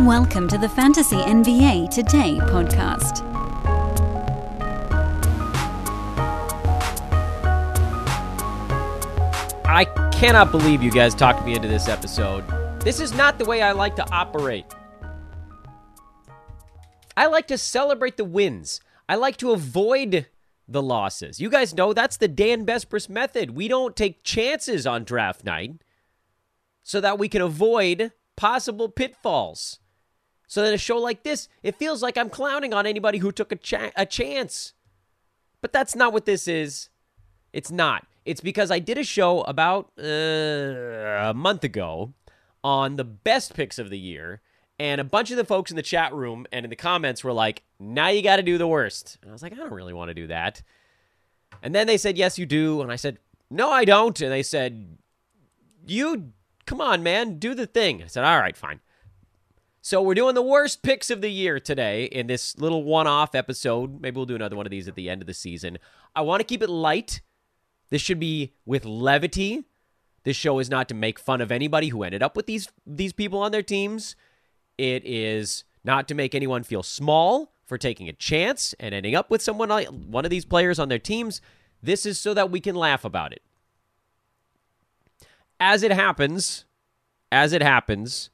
Welcome to the Fantasy NBA Today podcast. I cannot believe you guys talked me into this episode. This is not the way I like to operate. I like to celebrate the wins. I like to avoid the losses. You guys know that's the Dan Besbris method. We don't take chances on draft night so that we can avoid possible pitfalls. So that a show like this, it feels like I'm clowning on anybody who took a, cha- a chance. But that's not what this is. It's not. It's because I did a show about uh, a month ago on the best picks of the year, and a bunch of the folks in the chat room and in the comments were like, now you got to do the worst. And I was like, I don't really want to do that. And then they said, yes, you do. And I said, no, I don't. And they said, you, come on, man, do the thing. I said, all right, fine. So we're doing the worst picks of the year today in this little one-off episode. Maybe we'll do another one of these at the end of the season. I want to keep it light. This should be with levity. This show is not to make fun of anybody who ended up with these these people on their teams. It is not to make anyone feel small for taking a chance and ending up with someone like one of these players on their teams. This is so that we can laugh about it. As it happens, as it happens,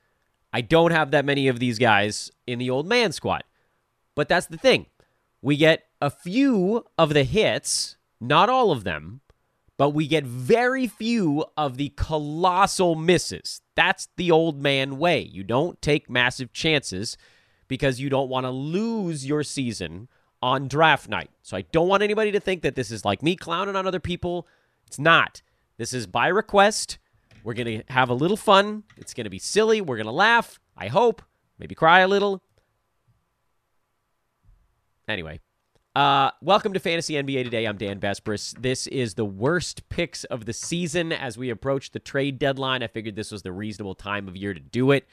I don't have that many of these guys in the old man squad. But that's the thing. We get a few of the hits, not all of them, but we get very few of the colossal misses. That's the old man way. You don't take massive chances because you don't want to lose your season on draft night. So I don't want anybody to think that this is like me clowning on other people. It's not. This is by request. We're going to have a little fun. It's going to be silly. We're going to laugh. I hope. Maybe cry a little. Anyway, uh, welcome to Fantasy NBA Today. I'm Dan Besbris. This is the worst picks of the season as we approach the trade deadline. I figured this was the reasonable time of year to do it.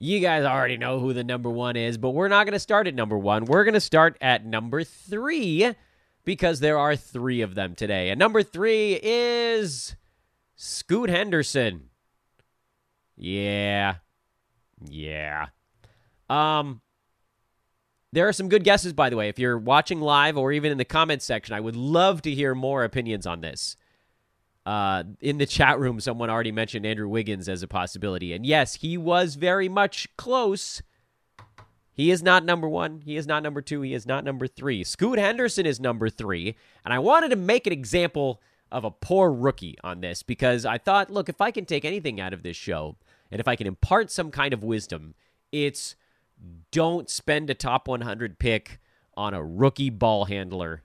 You guys already know who the number one is, but we're not going to start at number one. We're going to start at number three because there are three of them today. And number three is Scoot Henderson. Yeah. Yeah. Um, there are some good guesses, by the way. If you're watching live or even in the comments section, I would love to hear more opinions on this. Uh, in the chat room, someone already mentioned Andrew Wiggins as a possibility. And yes, he was very much close. He is not number one. He is not number two. He is not number three. Scoot Henderson is number three. And I wanted to make an example of a poor rookie on this because I thought, look, if I can take anything out of this show and if I can impart some kind of wisdom, it's don't spend a top 100 pick on a rookie ball handler.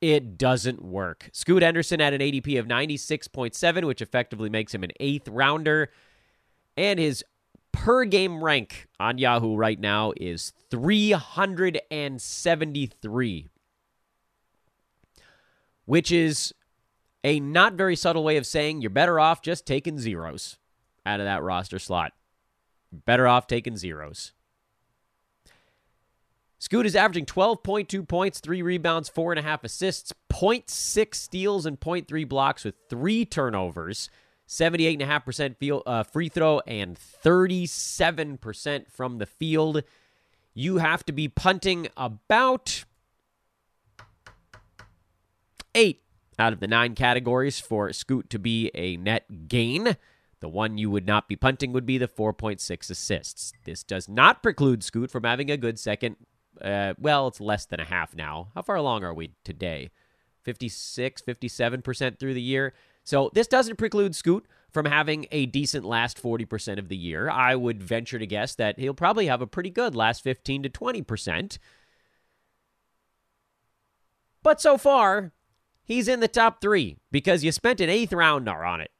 It doesn't work. Scoot Henderson had an ADP of 96.7, which effectively makes him an eighth rounder. And his per game rank on Yahoo right now is 373, which is a not very subtle way of saying you're better off just taking zeros out of that roster slot. Better off taking zeros. Scoot is averaging 12.2 points, three rebounds, four and a half assists, 0.6 steals, and 0.3 blocks with three turnovers, 78.5% field, uh, free throw, and 37% from the field. You have to be punting about eight out of the nine categories for Scoot to be a net gain. The one you would not be punting would be the 4.6 assists. This does not preclude Scoot from having a good second uh, well, it's less than a half now. How far along are we today? 56, 57% through the year. So this doesn't preclude Scoot from having a decent last 40% of the year. I would venture to guess that he'll probably have a pretty good last 15 to 20%. But so far, he's in the top three because you spent an eighth rounder on it.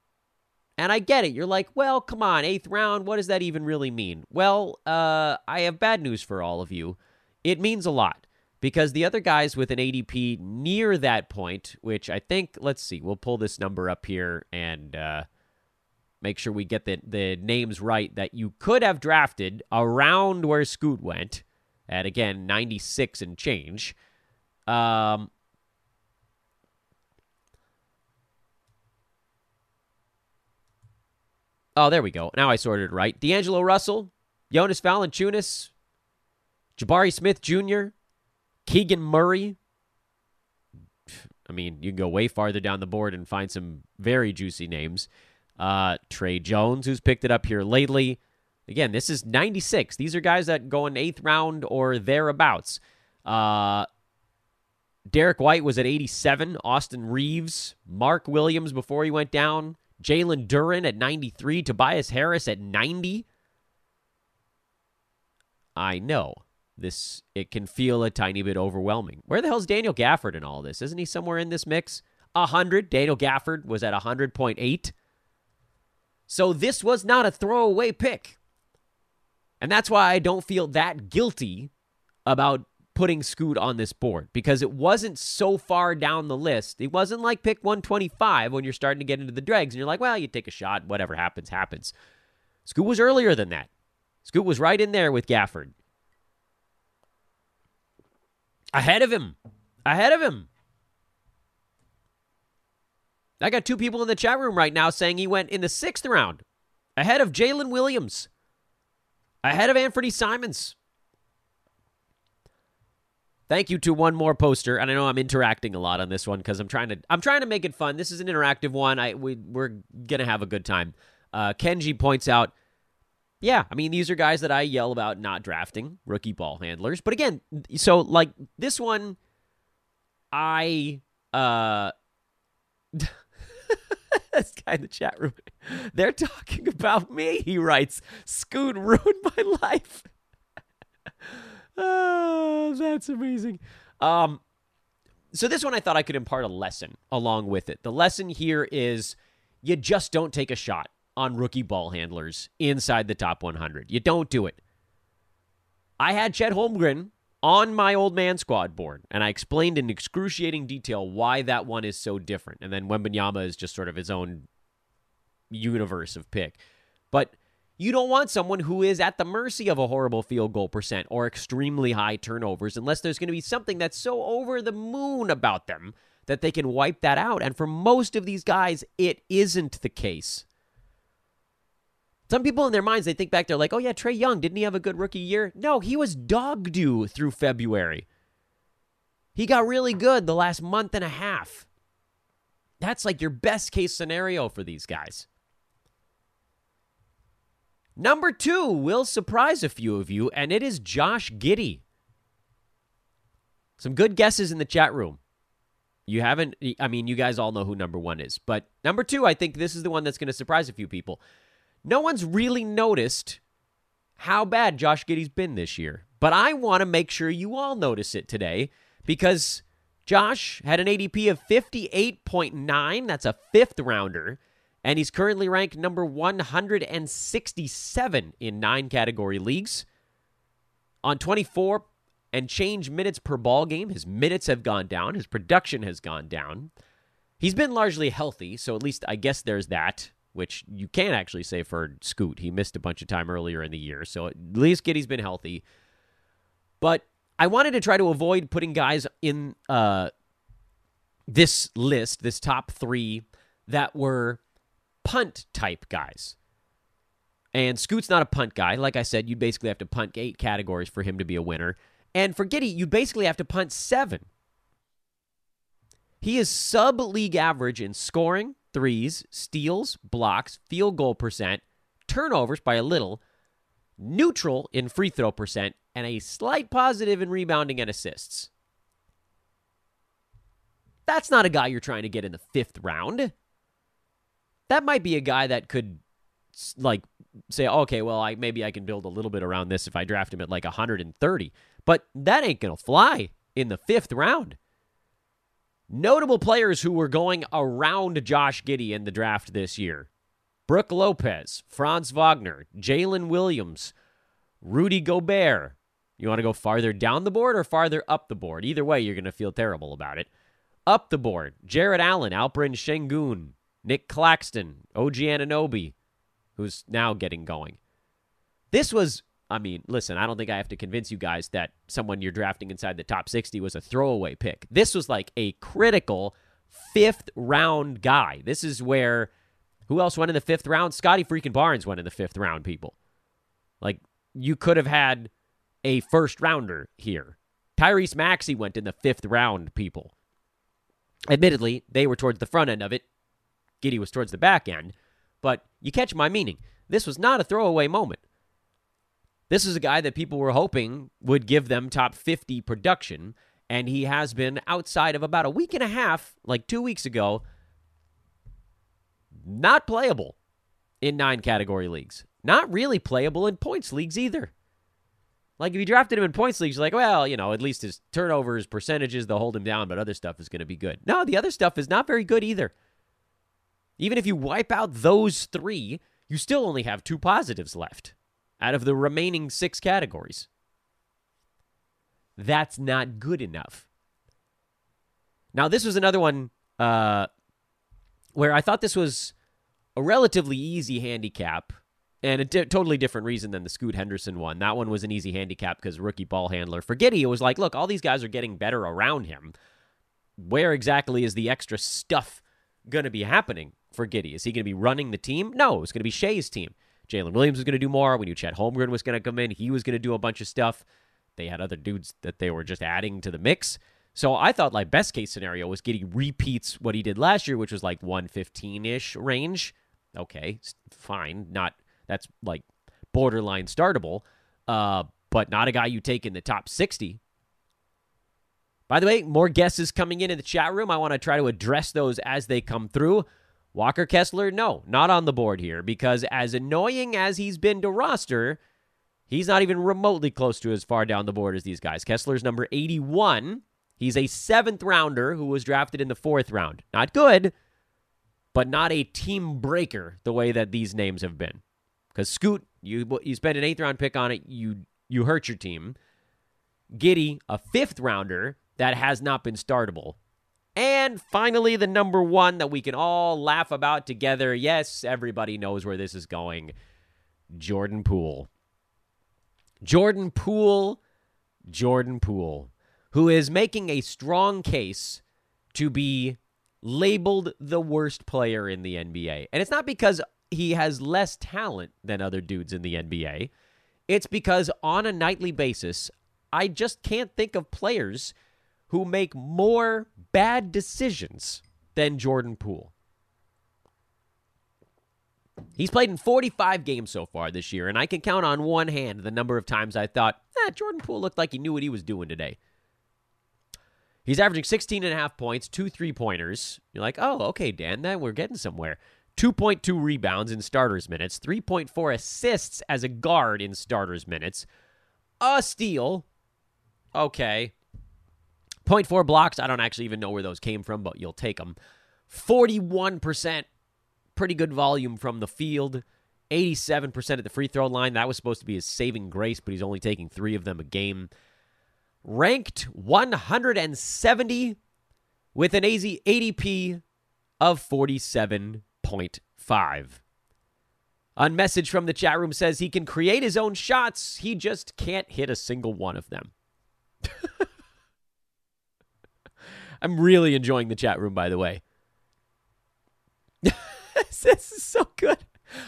And I get it. You're like, well, come on, eighth round. What does that even really mean? Well, uh, I have bad news for all of you it means a lot because the other guys with an ADP near that point, which I think, let's see, we'll pull this number up here and uh, make sure we get the, the names right that you could have drafted around where Scoot went at, again, 96 and change. Um, oh, there we go. Now I sorted it right. D'Angelo Russell, Jonas Valanciunas, Jabari Smith Jr., Keegan Murray. I mean, you can go way farther down the board and find some very juicy names. Uh, Tre Jones, who's picked it up here lately. Again, this is 96. These are guys that go in eighth round or thereabouts. Uh, Derrick White was at 87. Austin Reaves, Mark Williams before he went down. Jalen Duren at 93. Tobias Harris at 90. I know this it can feel a tiny bit overwhelming. Where the hell's Daniel Gafford in all this? Isn't he somewhere in this mix? 100. Daniel Gafford was at 100.8. So this was not a throwaway pick. And that's why I don't feel that guilty about putting Scoot on this board because it wasn't so far down the list. It wasn't like pick 125 when you're starting to get into the dregs and you're like, well, you take a shot, whatever happens, happens. Scoot was earlier than that. Scoot was right in there with Gafford. Ahead of him. Ahead of him. I got two people in the chat room right now saying he went in the sixth round, ahead of Jalen Williams, ahead of Anfernee Simons. Thank you to one more poster, and I know I'm interacting a lot on this one because I'm trying to I'm trying to make it fun. This is an interactive one. I we we're gonna have a good time. Uh, Kenji points out, yeah, I mean these are guys that I yell about not drafting rookie ball handlers, but again, so like this one, I uh. this guy in the chat room. They're talking about me, he writes. Scoot ruined my life. Oh, that's amazing. Um, so this one I thought I could impart a lesson along with it. The lesson here is you just don't take a shot on rookie ball handlers inside the top 100. You don't do it. I had Chet Holmgren on my old man squad board, and I explained in excruciating detail why that one is so different. And then Wembanyama is just sort of his own universe of pick. But you don't want someone who is at the mercy of a horrible field goal percent or extremely high turnovers unless there's going to be something that's so over the moon about them that they can wipe that out. And for most of these guys, it isn't the case. Some people in their minds, they think back, they're like, oh, yeah, Trae Young, didn't he have a good rookie year? No, he was dog due through February. He got really good the last month and a half. That's like your best case scenario for these guys. Number two will surprise a few of you, and it is Josh Giddey. Some good guesses in the chat room. You haven't, I mean, you guys all know who number one is. But number two, I think this is the one that's going to surprise a few people. No one's really noticed how bad Josh Giddey's been this year. But I want to make sure you all notice it today because Josh had an ADP of 58.9. That's a fifth rounder. And he's currently ranked number 167 in nine category leagues. On 24 and change minutes per ball game, his minutes have gone down. His production has gone down. He's been largely healthy, so at least I guess there's that which you can't actually say for Scoot. He missed a bunch of time earlier in the year, so at least Giddey's been healthy. But I wanted to try to avoid putting guys in uh, this list, this top three, that were punt type guys. And Scoot's not a punt guy. Like I said, you'd basically have to punt eight categories for him to be a winner. And for Giddey, you basically have to punt seven. He is sub league average in scoring, threes, steals, blocks, field goal percent, turnovers by a little, neutral in free throw percent, and a slight positive in rebounding and assists. That's not a guy you're trying to get in the fifth round. That might be a guy that could, like, say, okay, well, I maybe I can build a little bit around this if I draft him at like 130, but that ain't gonna fly in the fifth round. Notable players who were going around Josh Giddey in the draft this year Brook Lopez, Franz Wagner, Jalen Williams, Rudy Gobert. You want to go farther down the board or farther up the board? Either way, you're going to feel terrible about it. Up the board, Jarrett Allen, Alperen Sengun, Nic Claxton, OG Anunoby, who's now getting going. This was I mean, listen, I don't think I have to convince you guys that someone you're drafting inside the top 60 was a throwaway pick. This was like a critical fifth round guy. This is where who else went in the fifth round? Scottie freaking Barnes went in the fifth round, people. Like you could have had a first rounder here. Tyrese Maxey went in the fifth round, people. Admittedly, they were towards the front end of it. Giddey was towards the back end. But you catch my meaning. This was not a throwaway moment. This is a guy that people were hoping would give them top 50 production, and he has been outside of about a week and a half, like two weeks ago, not playable in nine category leagues. Not really playable in points leagues either. Like if you drafted him in points leagues, like, well, you know, at least his turnovers, percentages, they'll hold him down, but other stuff is going to be good. No, the other stuff is not very good either. Even if you wipe out those three, you still only have two positives left out of the remaining six categories. That's not good enough. Now, this was another one uh, where I thought this was a relatively easy handicap and a di- totally different reason than the Scoot Henderson one. That one was an easy handicap because rookie ball handler. For Giddey, it was like, look, all these guys are getting better around him. Where exactly is the extra stuff going to be happening for Giddey? Is he going to be running the team? No, it's going to be Shai's team. Jalen Williams was going to do more. We knew Chet Holmgren was going to come in. He was going to do a bunch of stuff. They had other dudes that they were just adding to the mix. So I thought like best case scenario was Giddey repeats what he did last year, which was like 115 ish range. Okay, fine. Not that's like borderline startable, uh, but not a guy you take in the top 60. By the way, more guesses coming in in the chat room. I want to try to address those as they come through. Walker Kessler, no, not on the board here because as annoying as he's been to roster, he's not even remotely close to as far down the board as these guys. Kessler's number 81. He's a seventh rounder who was drafted in the fourth round. Not good, but not a team breaker the way that these names have been. Because Scoot, you you spend an eighth round pick on it, you you hurt your team. Giddey, a fifth rounder that has not been startable. And finally, the number one that we can all laugh about together. Yes, everybody knows where this is going. Jordan Poole. Jordan Poole, Jordan Poole, who is making a strong case to be labeled the worst player in the NBA. And it's not because he has less talent than other dudes in the NBA. It's because on a nightly basis, I just can't think of players who make more bad decisions than Jordan Poole. He's played in 45 games so far this year, and I can count on one hand the number of times I thought, eh, Jordan Poole looked like he knew what he was doing today. He's averaging 16 and a half points, two three pointers. You're like, oh, okay, Dan, then we're getting somewhere. 2.2 rebounds in starters minutes, 3.4 assists as a guard in starters minutes, a steal. Okay. 0.4 blocks. I don't actually even know where those came from, but you'll take them. 41%. Pretty good volume from the field. 87% at the free throw line. That was supposed to be his saving grace, but he's only taking three of them a game. Ranked 170 with an AZ ADP of 47.5. A message from the chat room says he can create his own shots. He just can't hit a single one of them. I'm really enjoying the chat room, by the way. this is so good.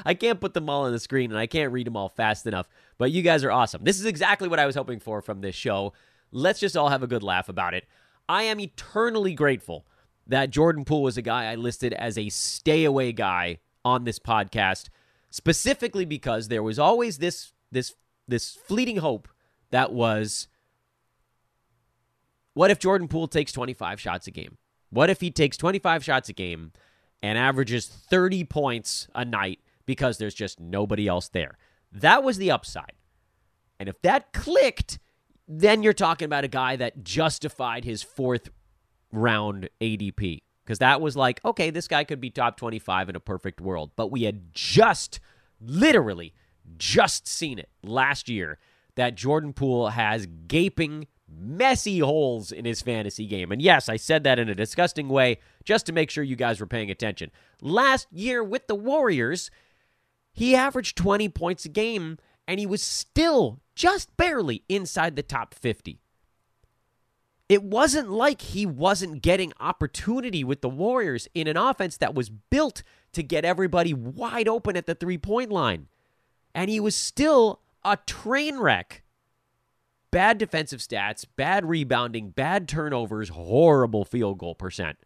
I can't put them all on the screen and I can't read them all fast enough, but you guys are awesome. This is exactly what I was hoping for from this show. Let's just all have a good laugh about it. I am eternally grateful that Jordan Poole was a guy I listed as a stay away guy on this podcast, specifically because there was always this this this fleeting hope that was what if Jordan Poole takes 25 shots a game? What if he takes 25 shots a game and averages 30 points a night because there's just nobody else there? That was the upside. And if that clicked, then you're talking about a guy that justified his fourth round ADP. Because that was like, okay, this guy could be top 25 in a perfect world. But we had just, literally, just seen it last year that Jordan Poole has gaping messy holes in his fantasy game. And yes, I said that in a disgusting way just to make sure you guys were paying attention. Last year with the Warriors, he averaged 20 points a game and he was still just barely inside the top 50. It wasn't like he wasn't getting opportunity with the Warriors in an offense that was built to get everybody wide open at the three point line. And he was still a train wreck. Bad defensive stats, bad rebounding, bad turnovers, horrible field goal percent.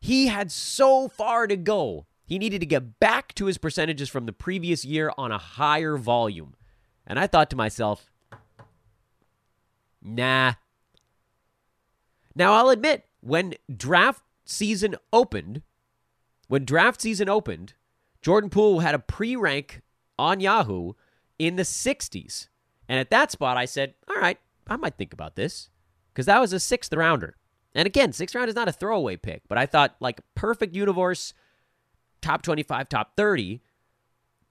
He had so far to go. He needed to get back to his percentages from the previous year on a higher volume. And I thought to myself, nah. Now, I'll admit, when draft season opened, when draft season opened, Jordan Poole had a pre rank on Yahoo in the 60s. And at that spot, I said, all right, I might think about this because that was a sixth rounder. And again, sixth round is not a throwaway pick, but I thought like perfect universe, top 25, top 30,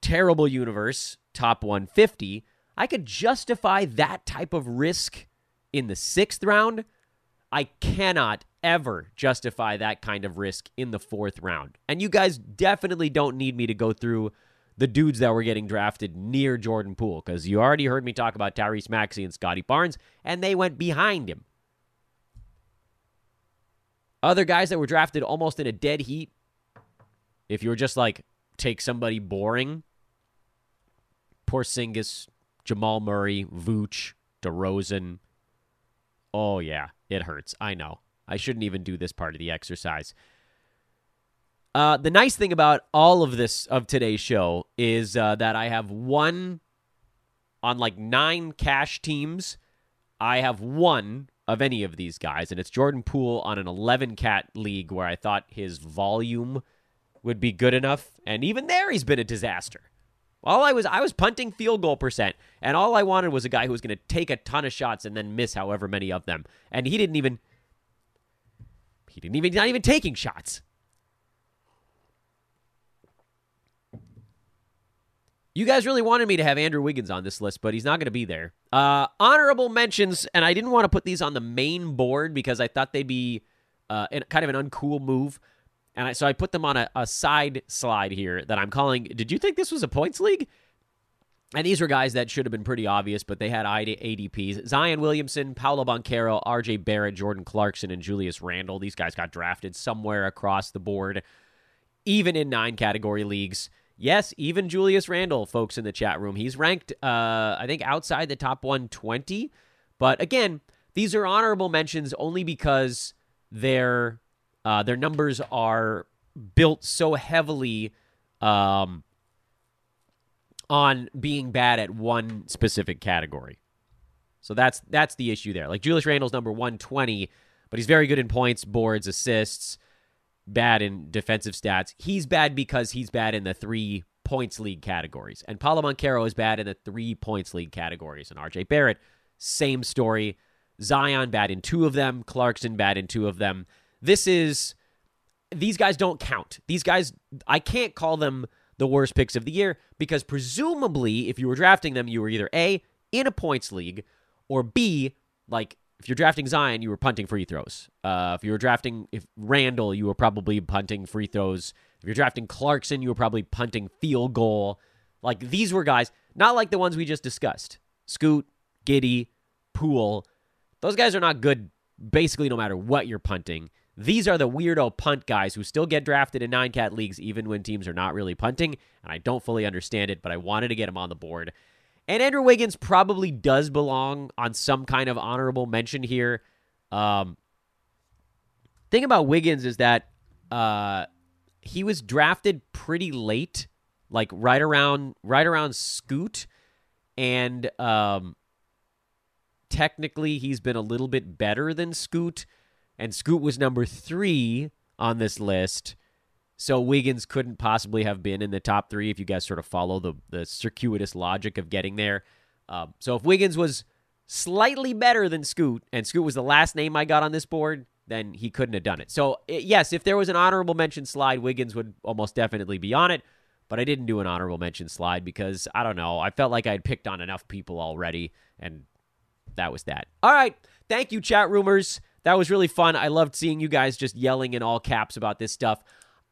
terrible universe, top 150. I could justify that type of risk in the sixth round. I cannot ever justify that kind of risk in the fourth round. And you guys definitely don't need me to go through the dudes that were getting drafted near Jordan Poole because you already heard me talk about Tyrese Maxey and Scottie Barnes, and they went behind him. Other guys that were drafted almost in a dead heat, if you were just like, take somebody boring, Porzingis, Jamal Murray, Vooch, DeRozan. Oh, yeah, it hurts. I know. I shouldn't even do this part of the exercise. Uh, the nice thing about all of this of today's show is uh, that I have one on like nine cash teams. I have one of any of these guys, and it's Jordan Poole on an 11 cat league where I thought his volume would be good enough, and even there he's been a disaster. All I was I was punting field goal percent, and all I wanted was a guy who was going to take a ton of shots and then miss however many of them, and he didn't even he didn't even not even taking shots. You guys really wanted me to have Andrew Wiggins on this list, but he's not going to be there. Uh, honorable mentions, and I didn't want to put these on the main board because I thought they'd be uh, kind of an uncool move. And I, so I put them on a, a side slide here that I'm calling, Did you think this was a points league? And these were guys that should have been pretty obvious, but they had ADPs. Zion Williamson, Paolo Banchero, RJ Barrett, Jordan Clarkson, and Julius Randle. These guys got drafted somewhere across the board, even in nine category leagues. Yes, even Julius Randle, folks in the chat room, he's ranked, uh, I think, outside the top 120. But again, these are honorable mentions only because their uh, their numbers are built so heavily um, on being bad at one specific category. So that's that's the issue there. Like Julius Randle's number 120, but he's very good in points, boards, assists bad in defensive stats. He's bad because he's bad in the three points league categories. And Paolo Banchero is bad in the three points league categories. And RJ Barrett, same story. Zion bad in two of them. Clarkson bad in two of them. This is these guys don't count. These guys I can't call them the worst picks of the year because presumably if you were drafting them, you were either A in a points league or B like if you're drafting Zion, you were punting free throws. Uh, if you were drafting if Randle, you were probably punting free throws. If you're drafting Clarkson, you were probably punting field goal. Like these were guys, not like the ones we just discussed. Scoot, Giddey, Poole. Those guys are not good basically no matter what you're punting. These are the weirdo punt guys who still get drafted in nine cat leagues even when teams are not really punting. And I don't fully understand it, but I wanted to get him on the board. And Andrew Wiggins probably does belong on some kind of honorable mention here. Um, thing about Wiggins is that uh, he was drafted pretty late, like right around right around Scoot, and um, technically he's been a little bit better than Scoot, and Scoot was number three on this list. So Wiggins couldn't possibly have been in the top three if you guys sort of follow the, the circuitous logic of getting there. Um, so if Wiggins was slightly better than Scoot, and Scoot was the last name I got on this board, then he couldn't have done it. So yes, if there was an honorable mention slide, Wiggins would almost definitely be on it. But I didn't do an honorable mention slide because I don't know. I felt like I had picked on enough people already, and that was that. All right. Thank you, chat roomers. That was really fun. I loved seeing you guys just yelling in all caps about this stuff.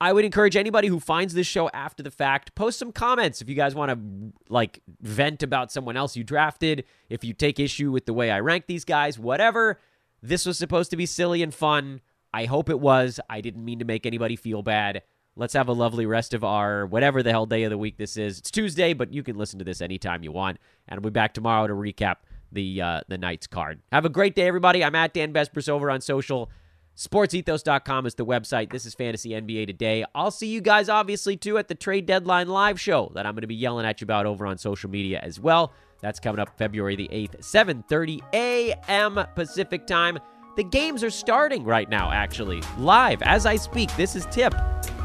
I would encourage anybody who finds this show after the fact, post some comments if you guys want to like vent about someone else you drafted, if you take issue with the way I rank these guys, whatever. This was supposed to be silly and fun. I hope it was. I didn't mean to make anybody feel bad. Let's have a lovely rest of our whatever the hell day of the week this is. It's Tuesday, but you can listen to this anytime you want. And I'll be back tomorrow to recap the uh, the night's card. Have a great day, everybody. I'm at Dan Besbris over on social. SportsEthos.com is the website. This is Fantasy NBA Today. I'll see you guys, obviously, too, at the trade deadline live show that I'm going to be yelling at you about over on social media as well. That's coming up February the 8th, 7:30 a.m. Pacific time. The games are starting right now, actually, live as I speak. This is Tip.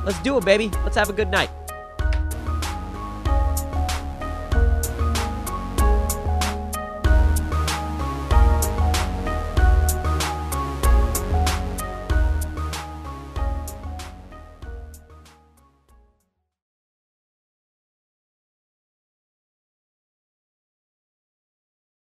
Let's do it, baby. Let's have a good night.